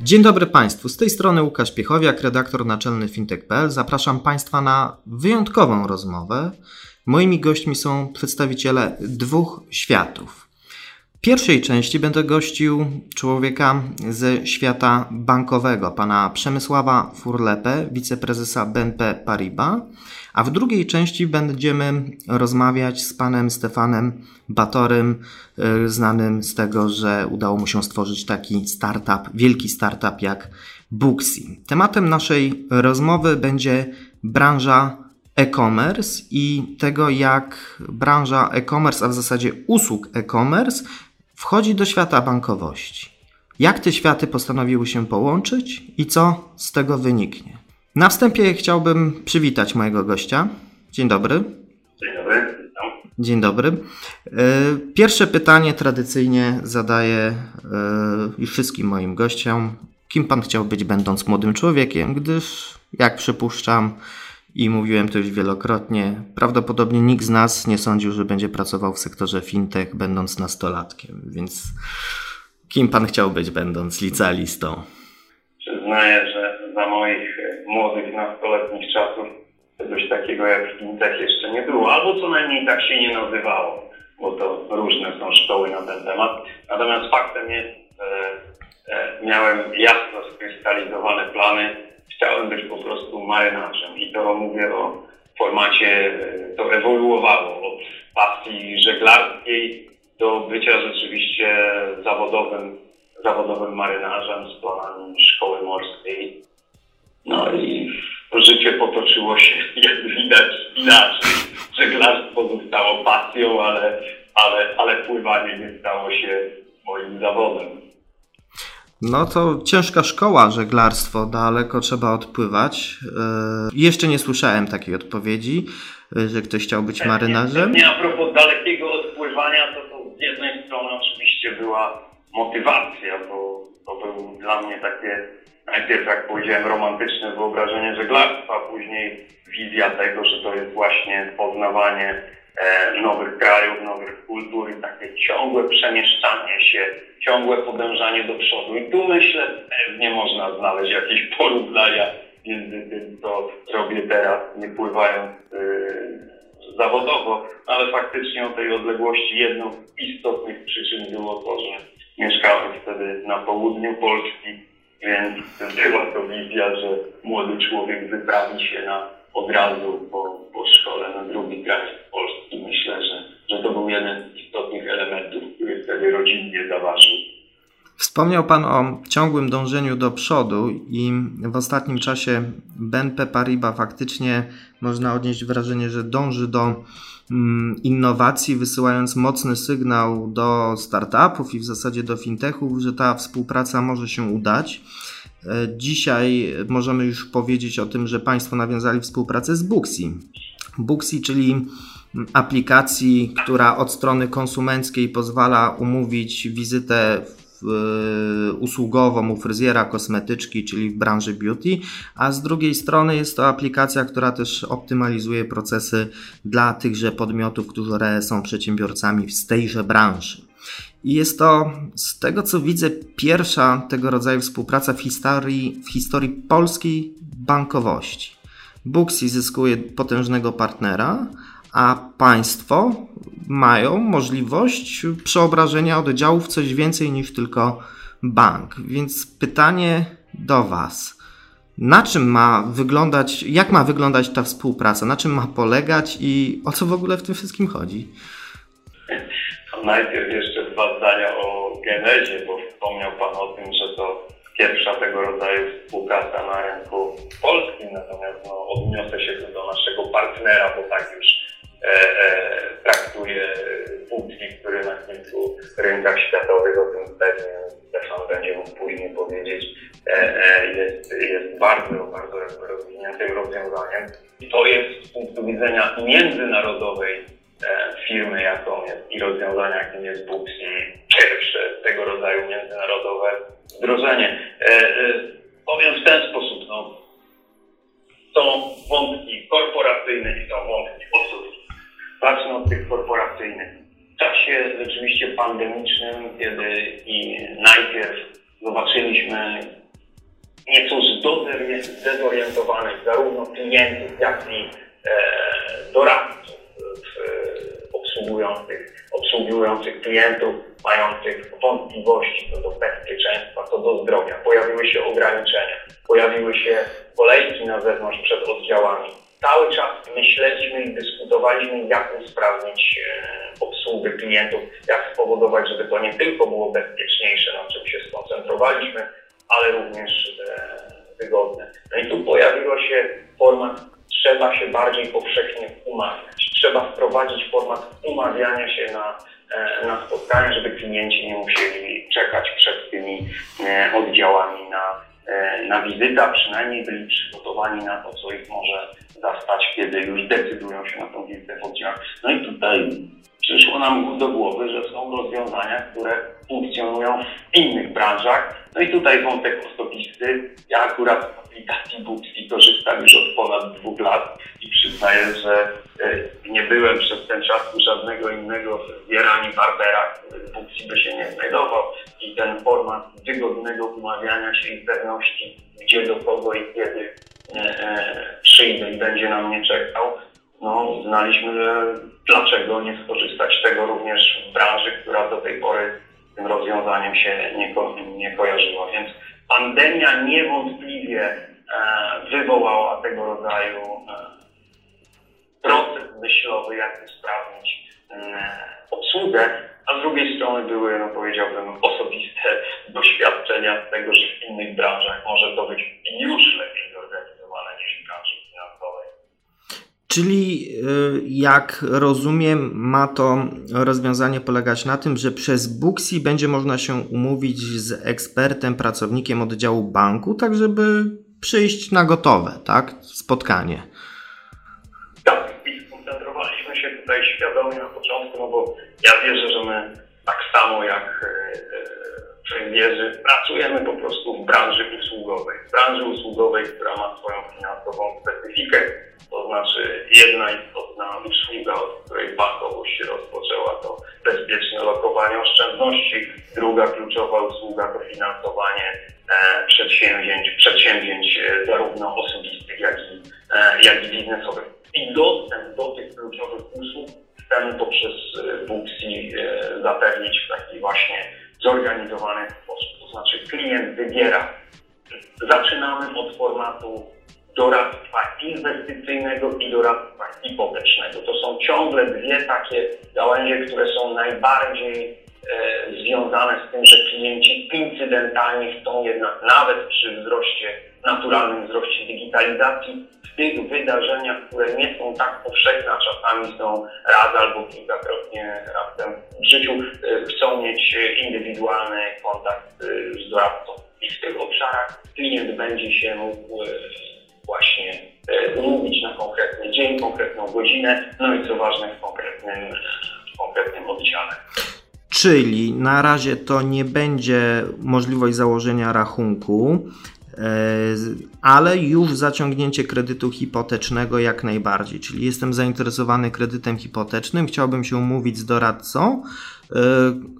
Dzień dobry Państwu, z tej strony Łukasz Piechowiak, redaktor naczelny fintech.pl. Zapraszam Państwa na wyjątkową rozmowę. Moimi gośćmi są przedstawiciele dwóch światów. W pierwszej części będę gościł człowieka ze świata bankowego, pana Przemysława Furlepę, wiceprezesa BNP Paribas, a w drugiej części będziemy rozmawiać z panem Stefanem Batorym, y, znanym z tego, że udało mu się stworzyć taki startup, wielki startup jak Booksy. Tematem naszej rozmowy będzie branża e-commerce i tego, jak branża e-commerce, a w zasadzie usług e-commerce wchodzi do świata bankowości. Jak te światy postanowiły się połączyć i co z tego wyniknie? Na wstępie chciałbym przywitać mojego gościa. Dzień dobry. Dzień dobry. Dzień dobry. E, pierwsze pytanie tradycyjnie zadaję e, już wszystkim moim gościom. Kim pan chciał być, będąc młodym człowiekiem? Gdyż, jak przypuszczam i mówiłem to już wielokrotnie, prawdopodobnie nikt z nas nie sądził, że będzie pracował w sektorze fintech, będąc nastolatkiem. Więc kim pan chciał być, będąc licealistą? Przyznaję, młodych, nastoletnich czasów czegoś takiego jak fintech jeszcze nie było, albo co najmniej tak się nie nazywało, bo to różne są szkoły na ten temat. Natomiast faktem jest, e, miałem jasno skrystalizowane plany. Chciałem być po prostu marynarzem i to mówię o formacie, e, to ewoluowało od pasji żeglarskiej do bycia rzeczywiście zawodowym, zawodowym marynarzem z planami szkoły morskiej no i życie potoczyło się, jak widać, inaczej. Żeglarstwo zostało pasją, ale, ale, ale pływanie nie stało się moim zawodem. No to ciężka szkoła, żeglarstwo, daleko trzeba odpływać. Yy, jeszcze nie słyszałem takiej odpowiedzi, yy, że ktoś chciał być marynarzem. Nie, a propos dalekiego odpływania, to, to z jednej strony oczywiście była motywacja, bo to był dla mnie takie najpierw, jak powiedziałem, romantyczne wyobrażenie żeglarstwa, później wizja tego, że to jest właśnie poznawanie e, nowych krajów, nowych kultur i takie ciągłe przemieszczanie się, ciągłe podążanie do przodu. I tu myślę, pewnie można znaleźć jakieś porównania między tym, co robię teraz, nie pływając e, zawodowo, ale faktycznie o tej odległości jedną z istotnych przyczyn było to, że mieszkałem wtedy na południu Polski, więc była to wizja, że młody człowiek wyprawi się na, od razu po, po szkole na drugi kraj Polski. Myślę, że, że to był jeden z istotnych elementów, który wtedy rodzinnie zaważył. Wspomniał Pan o ciągłym dążeniu do przodu i w ostatnim czasie BNP Paribas faktycznie można odnieść wrażenie, że dąży do mm, innowacji, wysyłając mocny sygnał do startupów i w zasadzie do fintechów, że ta współpraca może się udać. E, dzisiaj możemy już powiedzieć o tym, że Państwo nawiązali współpracę z Booksy. Booksy, czyli aplikacji, która od strony konsumenckiej pozwala umówić wizytę usługową u fryzjera, kosmetyczki, czyli w branży beauty, a z drugiej strony jest to aplikacja, która też optymalizuje procesy dla tychże podmiotów, które są przedsiębiorcami z tejże branży. I jest to, z tego co widzę, pierwsza tego rodzaju współpraca w historii, w historii polskiej bankowości. Booksy zyskuje potężnego partnera, a państwo mają możliwość przeobrażenia oddziału w coś więcej niż tylko bank. Więc pytanie do Was. Na czym ma wyglądać, jak ma wyglądać ta współpraca, na czym ma polegać i o co w ogóle w tym wszystkim chodzi? najpierw jeszcze dwa zdania o genezie, bo wspomniał Pan o tym, że to pierwsza tego rodzaju współpraca na rynku polskim, natomiast no, odniosę się do naszego partnera, bo tak już traktuje funkcji, który na kilku rynkach światowych, o tym pewnie Pan będzie mógł później powiedzieć, jest, jest bardzo, bardzo rozwiniętym rozwiązaniem. I to jest z punktu widzenia międzynarodowej firmy, jaką jest i rozwiązania, jakim jest Booksy, pierwsze tego rodzaju międzynarodowe wdrożenie. Powiem w ten sposób, no, są wątki korporacyjne i są wątki osobiste. Zacznę od tych korporacyjnych. W czasie rzeczywiście pandemicznym, kiedy i najpierw zobaczyliśmy nieco zdezorientowanych zarówno klientów, jak i e, doradców e, obsługujących, obsługujących klientów, mających wątpliwości co do bezpieczeństwa, co do zdrowia. Pojawiły się ograniczenia, pojawiły się kolejki na zewnątrz przed oddziałami. Cały czas myśleliśmy i dyskutowaliśmy, jak usprawnić e, obsługę klientów, jak spowodować, żeby to nie tylko było bezpieczniejsze, na czym się skoncentrowaliśmy, ale również e, wygodne. No i tu pojawiła się format, trzeba się bardziej powszechnie umawiać. Trzeba wprowadzić format umawiania się na, e, na spotkania, żeby klienci nie musieli czekać przed tymi oddziałami na na wizytę, przynajmniej byli przygotowani na to, co ich może zastać, kiedy już decydują się na tą wizytę w oddziałach. No i tutaj przyszło nam do głowy, że są rozwiązania, które funkcjonują w innych branżach. No i tutaj wątek osobisty. Ja akurat z aplikacji Booksy korzystam już od ponad dwóch lat i przyznaję, że e, nie byłem przez ten czas u żadnego innego fryzjera ani barbera, który Booksy by się nie znajdował i ten format wygodnego umawiania się i pewności, gdzie do kogo i kiedy e, e, przyjdę i będzie na mnie czekał, no, znaliśmy, że dlaczego nie skorzystać z tego również w branży, która do tej pory tym rozwiązaniem się nie, ko nie kojarzyła. Więc pandemia niewątpliwie e, wywołała tego rodzaju e, proces myślowy, jak usprawnić e, obsługę, a z drugiej strony były, no powiedziałbym, osobiste doświadczenia z tego, że w innych branżach może to być już lepiej zorganizowane niż w branży. Czyli y, jak rozumiem, ma to rozwiązanie polegać na tym, że przez Booksy będzie można się umówić z ekspertem, pracownikiem oddziału banku, tak żeby przyjść na gotowe, tak? Spotkanie. Tak, i skoncentrowaliśmy się tutaj świadomie na początku, no bo ja wierzę, że my tak samo jak fryzjerzy y, y, pracujemy po prostu w branży usługowej. W branży usługowej, która ma swoją finansową specyfikę to znaczy jedna istotna usługa, od której bankowość się rozpoczęła, to bezpieczne lokowanie oszczędności. Druga kluczowa usługa to finansowanie e, przedsięwzięć, przedsięwzięć e, zarówno osobistych, jak i, e, jak i biznesowych. I dostęp do tych kluczowych usług chcemy poprzez Booksy zapewnić w taki właśnie zorganizowany sposób. To znaczy klient wybiera. Zaczynamy od formatu doradztwa inwestycyjnego i doradztwa hipotecznego. To są ciągle dwie takie gałęzie, które są najbardziej e, związane z tym, że klienci incydentalnie chcą jednak nawet przy wzroście, naturalnym wzroście digitalizacji, w tych wydarzeniach, które nie są tak powszechne, a czasami są raz albo kilkakrotnie raptem w życiu, e, chcą mieć indywidualny kontakt e, z doradcą. I w tych obszarach klient będzie się mógł e, właśnie umówić na konkretny dzień, konkretną godzinę, no i co ważne w konkretnym, w konkretnym oddziale. Czyli na razie to nie będzie możliwość założenia rachunku, e, ale już zaciągnięcie kredytu hipotecznego jak najbardziej. Czyli jestem zainteresowany kredytem hipotecznym, chciałbym się umówić z doradcą, e,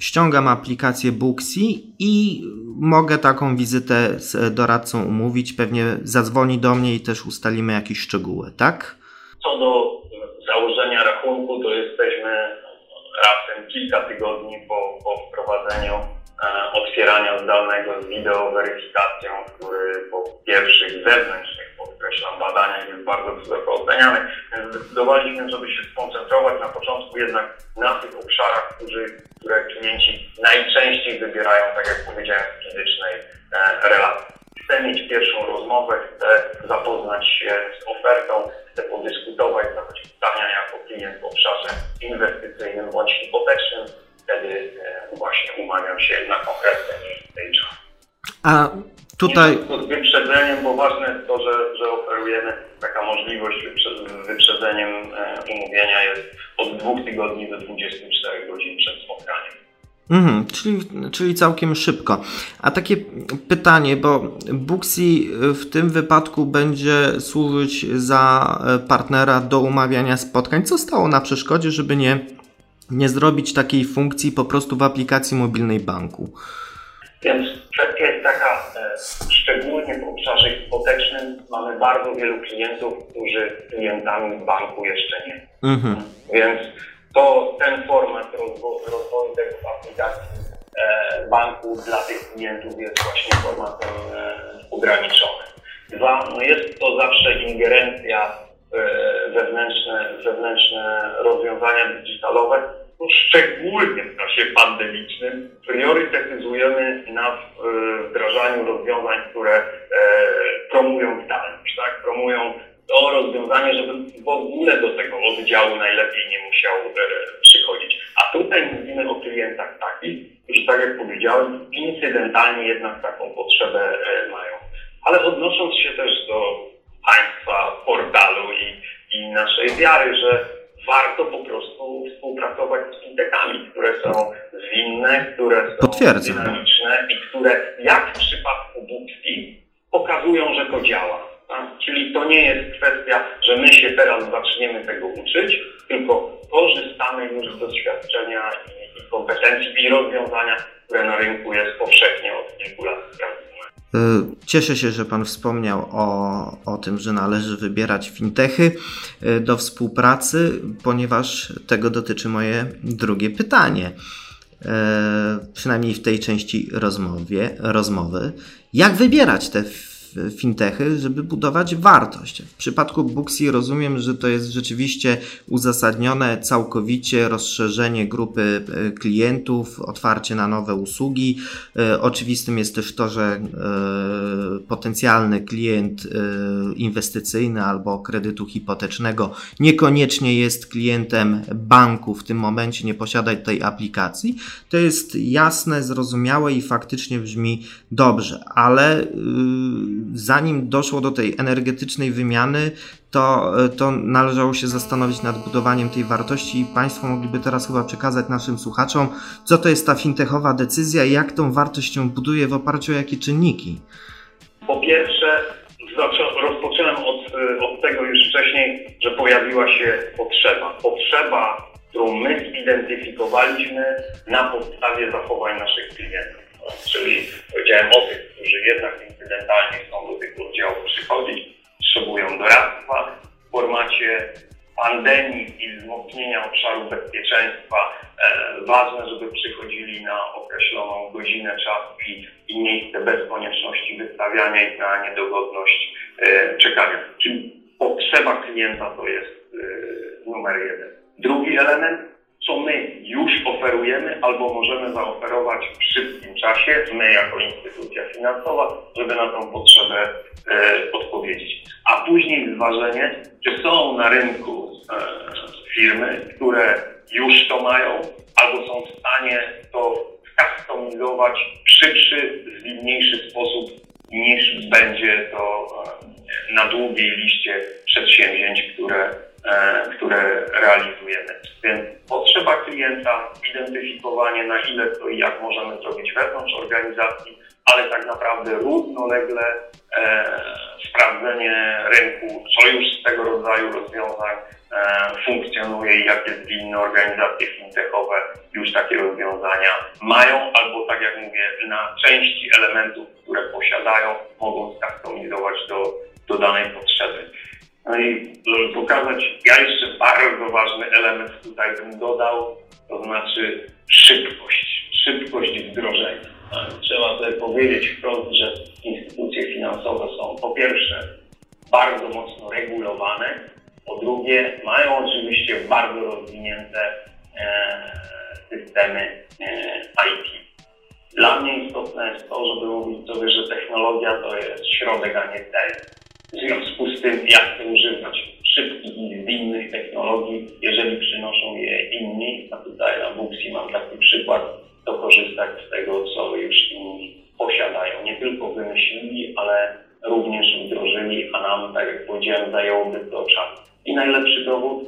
ściągam aplikację Booksy i mogę taką wizytę z doradcą umówić, pewnie zadzwoni do mnie i też ustalimy jakieś szczegóły, tak? Co do założenia rachunku, to jesteśmy raptem kilka tygodni po, po wprowadzeniu e, otwierania zdalnego z wideoweryfikacją, który po pierwszych zewnętrznych, podkreślam, badaniach jest bardzo wysoko oceniany. Więc zdecydowaliśmy, żeby się skoncentrować na początku jednak na tych obszarach, którzy, które klienci najczęściej wybierają, tak jak powiedziałem, w fizycznej e, relacji. Chcę mieć pierwszą rozmowę, chcę zapoznać się z ofertą, chcę podyskutować, zadać pytania jako klient w obszarze inwestycyjnym bądź hipotecznym. Wtedy e, właśnie umawiam się na konkretny tej czas. A tutaj... Z wyprzedzeniem, bo ważne jest to, że, że oferujemy taka możliwość wyprzedzeniem e, umówienia jest od dwóch tygodni do 24 godzin przed spotkaniem. Mhm, czyli, czyli całkiem szybko. A takie pytanie, bo Booksy w tym wypadku będzie służyć za partnera do umawiania spotkań. Co stało na przeszkodzie, żeby nie, nie zrobić takiej funkcji po prostu w aplikacji mobilnej banku? Więc kwestia jest taka, e, szczególnie w obszarze hipotecznym mamy bardzo wielu klientów, którzy klientami banku jeszcze nie. Mhm. Więc to ten format rozwoju, rozwoju tego aplikacji e, banku dla tych klientów jest właśnie formatem e, ograniczony. Dwa, no jest to zawsze ingerencja wewnętrzne, wewnętrzne rozwiązania digitalowe, szczególnie w czasie pandemicznym priorytetyzujemy na wdrażaniu rozwiązań, które promują zdalność, tak? promują to rozwiązanie, żeby w ogóle do tego oddziału najlepiej nie musiał e, przychodzić. A tutaj mówimy o klientach takich, którzy, tak jak powiedziałem, incydentalnie jednak taką potrzebę e, mają. Ale odnosząc się też do Państwa portalu i, i naszej wiary, że warto po prostu współpracować z fintechami, które są zwinne, które są Potwierdzam. dynamiczne i które, jak w przypadku Booksy, pokazują, że to działa. Czyli to nie jest kwestia, że my się teraz zaczniemy tego uczyć, tylko korzystamy już z doświadczenia i, kompetencji i rozwiązania, które na rynku jest powszechnie od kilku lat cieszę się, że Pan wspomniał o, o tym, że należy wybierać fintechy y, do współpracy, ponieważ tego dotyczy moje drugie pytanie. Y, przynajmniej w tej części rozmowie, rozmowy. Jak wybierać te fintechy, żeby budować wartość. W przypadku Booksy rozumiem, że to jest rzeczywiście uzasadnione całkowicie rozszerzenie grupy e, klientów, otwarcie na nowe usługi. E, oczywistym jest też to, że e, potencjalny klient inwestycyjny albo kredytu hipotecznego niekoniecznie jest klientem banku w tym momencie, nie posiada tej aplikacji. To jest jasne, zrozumiałe i faktycznie brzmi dobrze, ale zanim doszło do tej energetycznej wymiany, to, to należało się zastanowić nad budowaniem tej wartości i Państwo mogliby teraz chyba przekazać naszym słuchaczom, co to jest ta fintechowa decyzja i jak tą wartość się buduje w oparciu o jakie czynniki. Po pierwsze, rozpocząłem od, od tego już wcześniej, że pojawiła się potrzeba. Potrzeba, którą my zidentyfikowaliśmy na podstawie zachowań naszych klientów. Czyli powiedziałem o tych, którzy jednak incydentalnie chcą do tych oddziałów przychodzić, potrzebują doradztwa w formacie pandemii i wzmocnienia obszaru bezpieczeństwa. E, ważne, żeby przychodzili na określoną godzinę czasu i, i miejsce bez konieczności wystawiania ich na niedogodność e, czekania. Czyli potrzeba klienta to jest e, numer jeden. Drugi element co my już oferujemy albo możemy zaoferować w szybkim czasie, my jako instytucja finansowa, żeby na tą potrzebę e, odpowiedzieć. A później zważenie, czy są na rynku e, firmy, które już to mają, albo są w stanie to skustomizować w szybszy, zwinniejszy sposób niż będzie to e, na długiej liście przedsięwzięć, które które realizujemy. Więc potrzeba klienta, identyfikowanie na ile to i jak możemy zrobić wewnątrz organizacji, ale tak naprawdę równolegle e, sprawdzenie rynku, co już z tego rodzaju rozwiązań e, funkcjonuje i jakie zwinne organizacje fintechowe już takie rozwiązania mają, albo tak jak mówię, na części elementów, które posiadają, mogą skustomizować do, do danej potrzeby. No i żeby pokazać, ja jeszcze bardzo ważny element tutaj bym dodał, to znaczy szybkość, szybkość wdrożenia. Trzeba sobie powiedzieć wprost, że instytucje finansowe są po pierwsze bardzo mocno regulowane, po drugie mają oczywiście bardzo rozwinięte e, systemy e, IT. Dla mnie istotne jest to, żeby mówić sobie, że technologia to jest środek, a nie cel związku z tym, jak chcę używać szybkich i zwinnych technologii, jeżeli przynoszą je inni, a tutaj na Booksy mam taki przykład, to korzystać z tego, co już inni posiadają. Nie tylko wymyślili, ale również wdrożyli, a nam, tak jak powiedziałem, zajęłoby to czas. I najlepszy dowód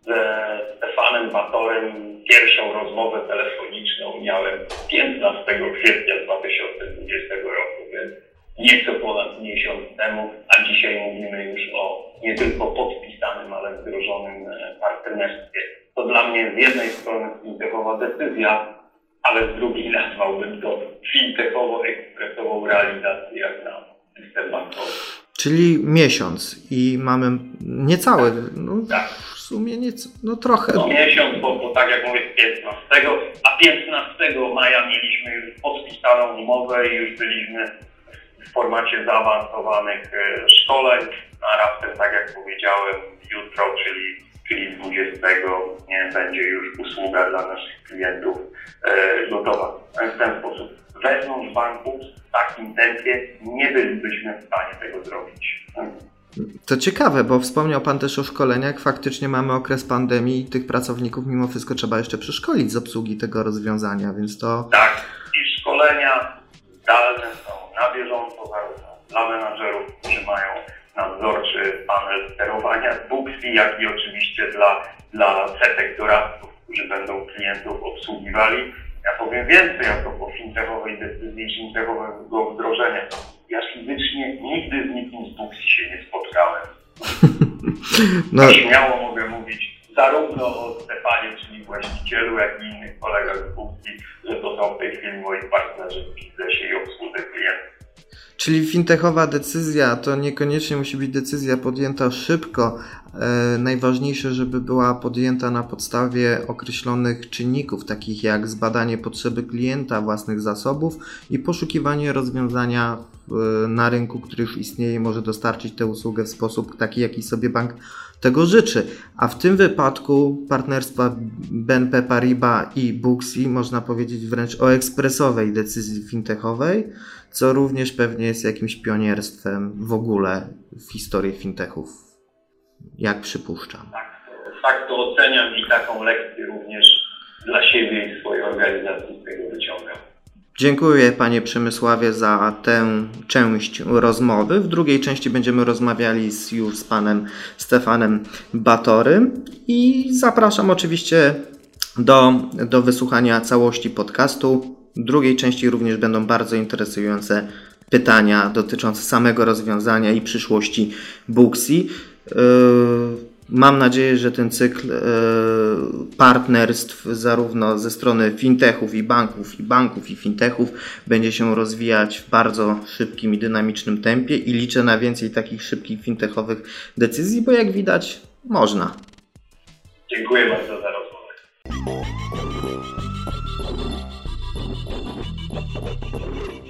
ze Stefanem Batorem pierwszą rozmowę telefoniczną miałem 15 kwietnia 2020 roku, więc nieco ponad miesiąc temu, a dzisiaj mówimy już o nie tylko podpisanym, ale wdrożonym e, partnerstwie. To dla mnie z jednej strony fintechowa decyzja, ale z drugiej nazwałbym to fintechowo-ekspresową realizację jak na system bankowy. Czyli miesiąc i mamy niecałe, no Tak. w sumie nieco, no trochę. No miesiąc, bo, bo tak jak mówię, 15, a 15 maja mieliśmy już podpisaną umowę i już byliśmy w formacie zaawansowanych e, szkoleń, a raptem, tak jak powiedziałem, jutro, czyli, czyli 20 nie, będzie już usługa dla naszych klientów e, gotowa. W ten sposób wewnątrz banku w takim tempie nie bylibyśmy w stanie tego zrobić. To ciekawe, bo wspomniał Pan też o szkoleniach. Faktycznie mamy okres pandemii i tych pracowników mimo wszystko trzeba jeszcze przeszkolić z obsługi tego rozwiązania, więc to Tak, i szkolenia zdalne dla menadżerów, którzy mają nadzorczy panel sterowania Booksy, jak i oczywiście dla, dla setek doradców, którzy będą klientów obsługiwali. Ja powiem więcej a propos fintechowej decyzji fintechowego wdrożenia. Ja fizycznie nigdy z nikim z Booksy się nie spotkałem. no. Śmiało mogę mówić zarówno o Stefanie, czyli właścicielu, jak i innych kolegach z Booksy, że to są w tej chwili moi partnerzy w biznesie i obsłudze klientów. Czyli fintechowa decyzja to niekoniecznie musi być decyzja podjęta szybko. E, najważniejsze, żeby była podjęta na podstawie określonych czynników, takich jak zbadanie potrzeby klienta, własnych zasobów i poszukiwanie rozwiązania w, na rynku, który już istnieje może dostarczyć tę usługę w sposób taki, jaki sobie bank tego życzy. A w tym wypadku partnerstwa BNP Paribas i Booksy można powiedzieć wręcz o ekspresowej decyzji fintechowej, co również pewnie jest jakimś pionierstwem w ogóle w historii fintechów, jak przypuszczam. Tak, to, tak to oceniam i taką lekcję również dla siebie i swojej organizacji z tego wyciągam. Dziękuję Panie Przemysławie za tę część rozmowy. W drugiej części będziemy rozmawiali z, już z Panem Stefanem Batorym i zapraszam oczywiście do, do wysłuchania całości podcastu. Drugiej części również będą bardzo interesujące pytania dotyczące samego rozwiązania i przyszłości Booksy. Yy, Mam nadzieję, że ten cykl e, partnerstw zarówno ze strony fintechów i banków, i banków i fintechów będzie się rozwijać w bardzo szybkim i dynamicznym tempie i liczę na więcej takich szybkich fintechowych decyzji, bo jak widać można. Dziękuję bardzo za rozmowę. Thank you.